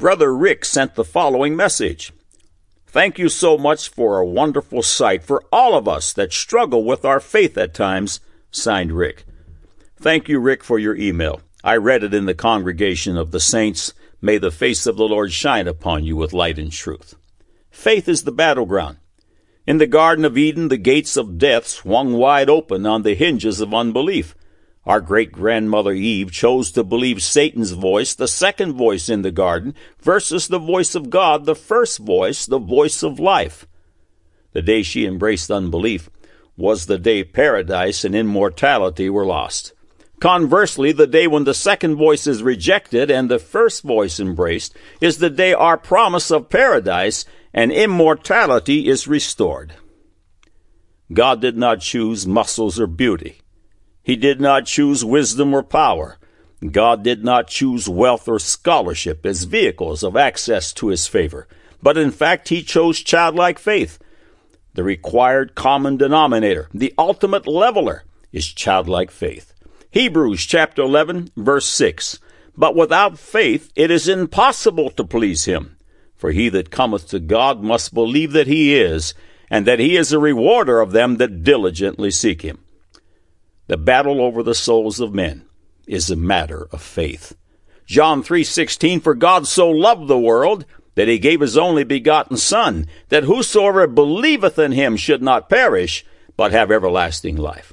Brother Rick sent the following message. Thank you so much for a wonderful sight for all of us that struggle with our faith at times. Signed Rick. Thank you, Rick, for your email. I read it in the congregation of the saints. May the face of the Lord shine upon you with light and truth. Faith is the battleground. In the Garden of Eden, the gates of death swung wide open on the hinges of unbelief. Our great grandmother Eve chose to believe Satan's voice, the second voice in the garden, versus the voice of God, the first voice, the voice of life. The day she embraced unbelief was the day paradise and immortality were lost. Conversely, the day when the second voice is rejected and the first voice embraced is the day our promise of paradise and immortality is restored. God did not choose muscles or beauty. He did not choose wisdom or power. God did not choose wealth or scholarship as vehicles of access to his favor, but in fact he chose childlike faith. The required common denominator, the ultimate leveler, is childlike faith. Hebrews chapter 11 verse 6. But without faith it is impossible to please him. For he that cometh to God must believe that he is, and that he is a rewarder of them that diligently seek him. The battle over the souls of men is a matter of faith. John 3:16 For God so loved the world that he gave his only begotten son that whosoever believeth in him should not perish but have everlasting life.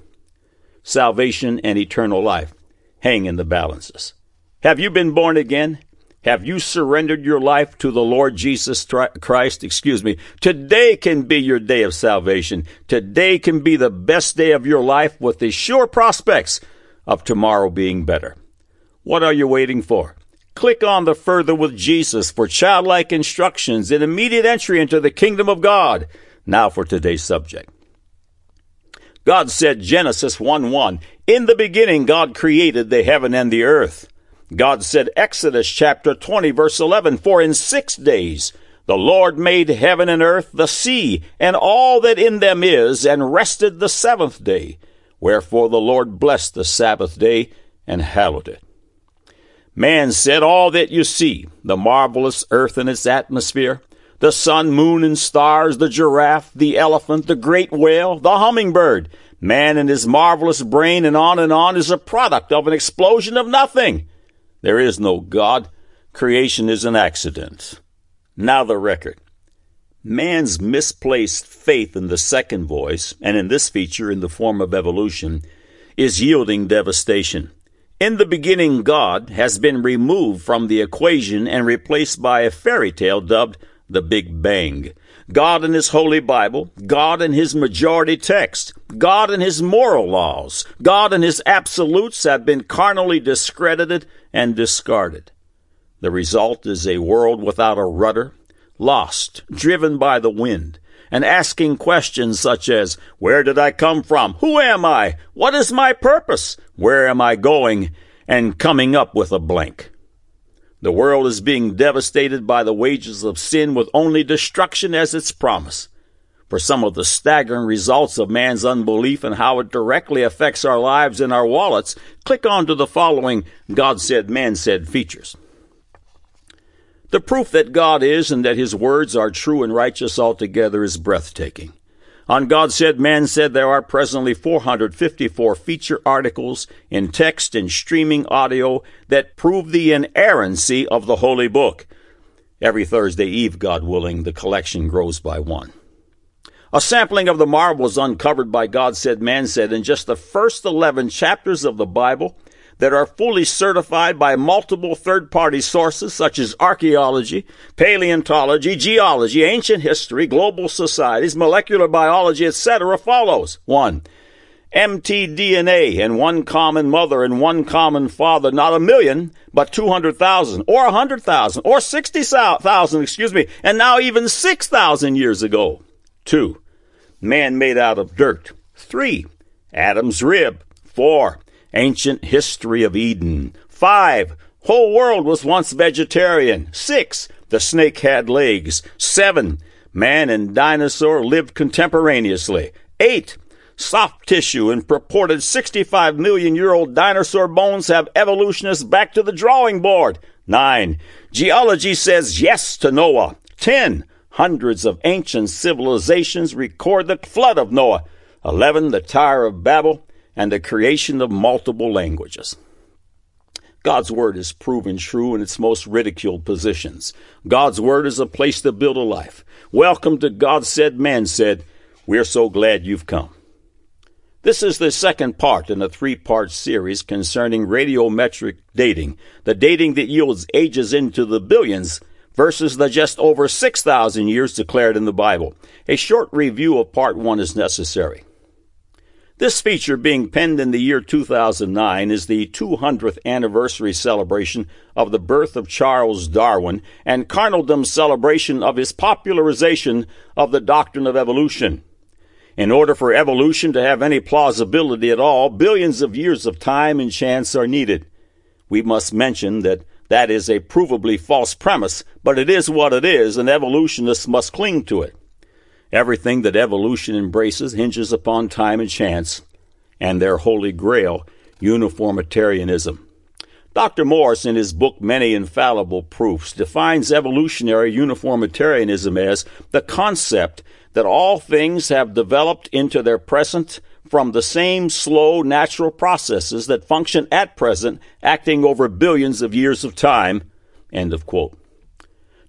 Salvation and eternal life hang in the balances. Have you been born again? Have you surrendered your life to the Lord Jesus Christ? Excuse me. Today can be your day of salvation. Today can be the best day of your life with the sure prospects of tomorrow being better. What are you waiting for? Click on the Further with Jesus for childlike instructions and immediate entry into the kingdom of God. Now for today's subject. God said, Genesis 1 1, In the beginning God created the heaven and the earth. God said, Exodus chapter 20, verse 11, For in six days the Lord made heaven and earth, the sea, and all that in them is, and rested the seventh day. Wherefore the Lord blessed the Sabbath day and hallowed it. Man said, All that you see, the marvelous earth and its atmosphere, the sun, moon, and stars, the giraffe, the elephant, the great whale, the hummingbird, man and his marvelous brain, and on and on, is a product of an explosion of nothing. There is no God. Creation is an accident. Now the record. Man's misplaced faith in the second voice, and in this feature in the form of evolution, is yielding devastation. In the beginning, God has been removed from the equation and replaced by a fairy tale dubbed the Big Bang. God and His Holy Bible, God and His majority text, God and His moral laws, God and His absolutes have been carnally discredited and discarded. The result is a world without a rudder, lost, driven by the wind, and asking questions such as, Where did I come from? Who am I? What is my purpose? Where am I going? And coming up with a blank. The world is being devastated by the wages of sin with only destruction as its promise. For some of the staggering results of man's unbelief and how it directly affects our lives and our wallets, click on to the following God said, man said features. The proof that God is and that his words are true and righteous altogether is breathtaking. On God Said, Man Said, there are presently 454 feature articles in text and streaming audio that prove the inerrancy of the Holy Book. Every Thursday Eve, God willing, the collection grows by one. A sampling of the marvels uncovered by God Said, Man Said in just the first 11 chapters of the Bible that are fully certified by multiple third party sources such as archaeology, paleontology, geology, ancient history, global societies, molecular biology, etc. follows. 1. mtDNA and one common mother and one common father, not a million, but 200,000 or 100,000 or 60,000, excuse me, and now even 6,000 years ago. 2. Man made out of dirt. 3. Adam's rib. 4 ancient history of Eden. Five, whole world was once vegetarian. Six, the snake had legs. Seven, man and dinosaur lived contemporaneously. Eight, soft tissue and purported 65 million year old dinosaur bones have evolutionists back to the drawing board. 9. Geology says yes to Noah. 10. Hundreds of ancient civilizations record the flood of Noah. 11. The Tower of Babel and the creation of multiple languages. God's Word is proven true in its most ridiculed positions. God's Word is a place to build a life. Welcome to God Said, Man Said. We're so glad you've come. This is the second part in a three part series concerning radiometric dating, the dating that yields ages into the billions versus the just over 6,000 years declared in the Bible. A short review of part one is necessary. This feature, being penned in the year 2009, is the 200th anniversary celebration of the birth of Charles Darwin and Carnaldom's celebration of his popularization of the doctrine of evolution. In order for evolution to have any plausibility at all, billions of years of time and chance are needed. We must mention that that is a provably false premise, but it is what it is, and evolutionists must cling to it. Everything that evolution embraces hinges upon time and chance, and their holy grail, uniformitarianism. Dr. Morris, in his book Many Infallible Proofs, defines evolutionary uniformitarianism as the concept that all things have developed into their present from the same slow natural processes that function at present, acting over billions of years of time. End of quote.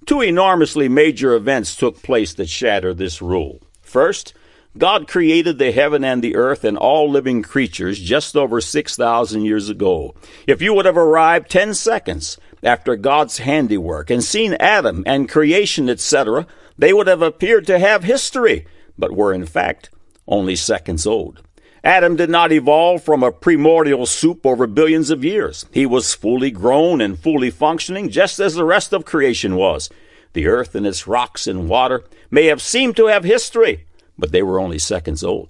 Two enormously major events took place that shatter this rule. First, God created the heaven and the earth and all living creatures just over 6,000 years ago. If you would have arrived 10 seconds after God's handiwork and seen Adam and creation, etc., they would have appeared to have history, but were in fact only seconds old. Adam did not evolve from a primordial soup over billions of years. He was fully grown and fully functioning just as the rest of creation was. The earth and its rocks and water may have seemed to have history, but they were only seconds old.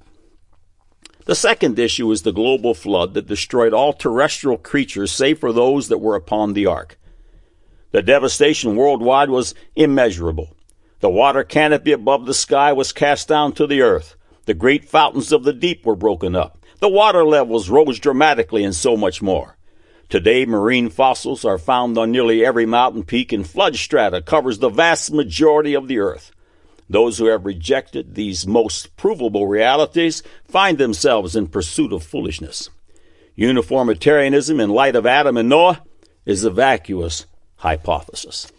The second issue is the global flood that destroyed all terrestrial creatures save for those that were upon the ark. The devastation worldwide was immeasurable. The water canopy above the sky was cast down to the earth. The great fountains of the deep were broken up. The water levels rose dramatically and so much more. Today, marine fossils are found on nearly every mountain peak and flood strata covers the vast majority of the earth. Those who have rejected these most provable realities find themselves in pursuit of foolishness. Uniformitarianism in light of Adam and Noah is a vacuous hypothesis.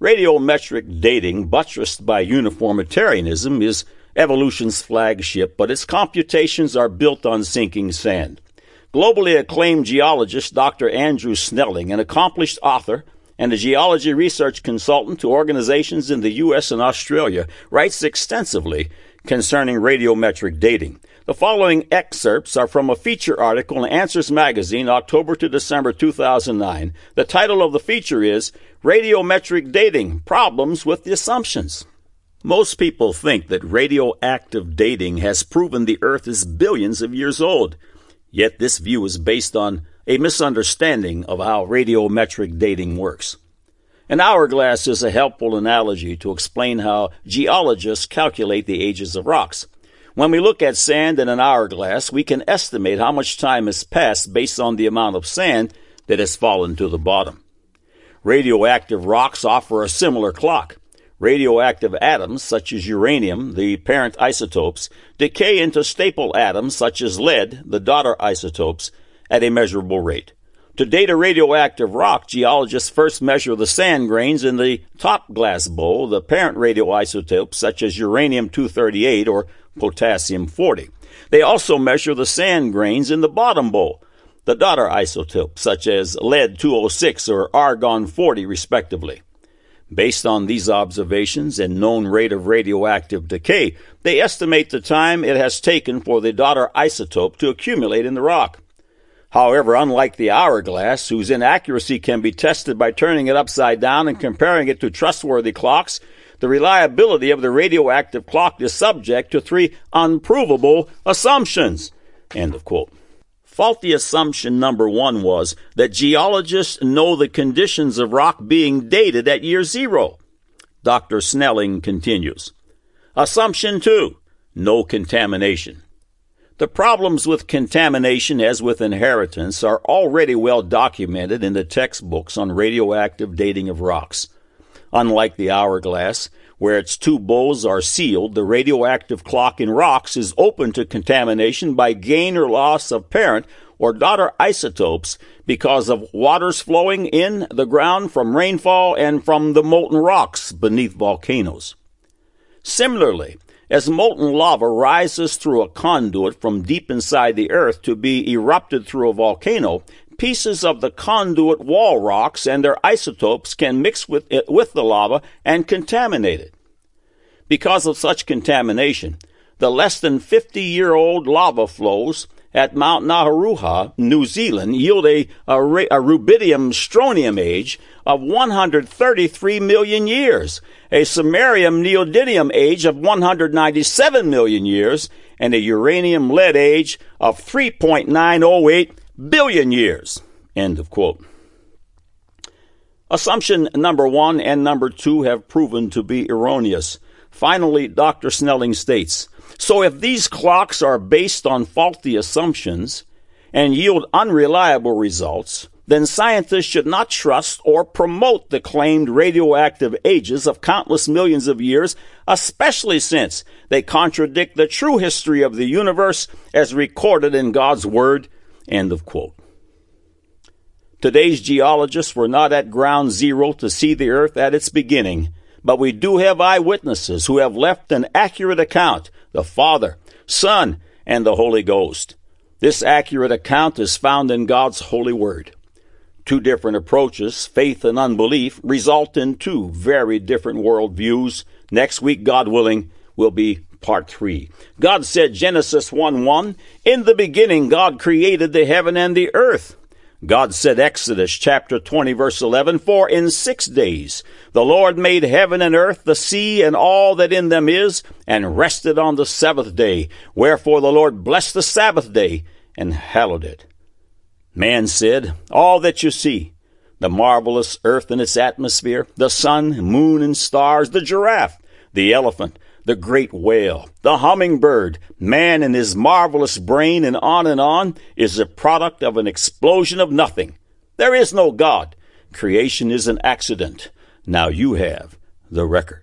Radiometric dating, buttressed by uniformitarianism, is evolution's flagship, but its computations are built on sinking sand. Globally acclaimed geologist Dr. Andrew Snelling, an accomplished author and a geology research consultant to organizations in the U.S. and Australia, writes extensively concerning radiometric dating. The following excerpts are from a feature article in Answers Magazine, October to December 2009. The title of the feature is Radiometric Dating Problems with the Assumptions. Most people think that radioactive dating has proven the Earth is billions of years old. Yet this view is based on a misunderstanding of how radiometric dating works. An hourglass is a helpful analogy to explain how geologists calculate the ages of rocks. When we look at sand in an hourglass, we can estimate how much time has passed based on the amount of sand that has fallen to the bottom. Radioactive rocks offer a similar clock. Radioactive atoms, such as uranium, the parent isotopes, decay into staple atoms, such as lead, the daughter isotopes, at a measurable rate. To date a radioactive rock, geologists first measure the sand grains in the top glass bowl, the parent radioisotopes, such as uranium 238 or potassium 40. They also measure the sand grains in the bottom bowl, the daughter isotopes, such as lead 206 or argon 40, respectively. Based on these observations and known rate of radioactive decay, they estimate the time it has taken for the daughter isotope to accumulate in the rock. However, unlike the hourglass, whose inaccuracy can be tested by turning it upside down and comparing it to trustworthy clocks, the reliability of the radioactive clock is subject to three unprovable assumptions. End of quote. Faulty assumption number one was that geologists know the conditions of rock being dated at year zero. Dr. Snelling continues. Assumption two, no contamination. The problems with contamination, as with inheritance, are already well documented in the textbooks on radioactive dating of rocks. Unlike the hourglass, where its two bowls are sealed, the radioactive clock in rocks is open to contamination by gain or loss of parent or daughter isotopes because of waters flowing in the ground from rainfall and from the molten rocks beneath volcanoes. Similarly, as molten lava rises through a conduit from deep inside the earth to be erupted through a volcano, pieces of the conduit wall rocks and their isotopes can mix with, it, with the lava and contaminate it. Because of such contamination, the less than 50 year old lava flows at Mount Ngauruhoe, New Zealand, yield a, a, a rubidium strontium age of 133 million years, a samarium neodymium age of 197 million years, and a uranium lead age of 3.908 billion years. End of quote. Assumption number one and number two have proven to be erroneous. Finally, Dr. Snelling states So if these clocks are based on faulty assumptions and yield unreliable results, then scientists should not trust or promote the claimed radioactive ages of countless millions of years, especially since they contradict the true history of the universe as recorded in God's Word. End of quote. Today's geologists were not at ground zero to see the earth at its beginning, but we do have eyewitnesses who have left an accurate account the Father, Son, and the Holy Ghost. This accurate account is found in God's holy word. Two different approaches, faith and unbelief, result in two very different worldviews. Next week, God willing, will be part 3. God said, Genesis 1 1, In the beginning, God created the heaven and the earth. God said, Exodus chapter 20, verse 11, For in six days the Lord made heaven and earth, the sea, and all that in them is, and rested on the seventh day. Wherefore the Lord blessed the Sabbath day and hallowed it. Man said, All that you see, the marvelous earth and its atmosphere, the sun, moon, and stars, the giraffe, the elephant, the great whale, the hummingbird, man and his marvelous brain, and on and on, is the product of an explosion of nothing. There is no God. Creation is an accident. Now you have the record.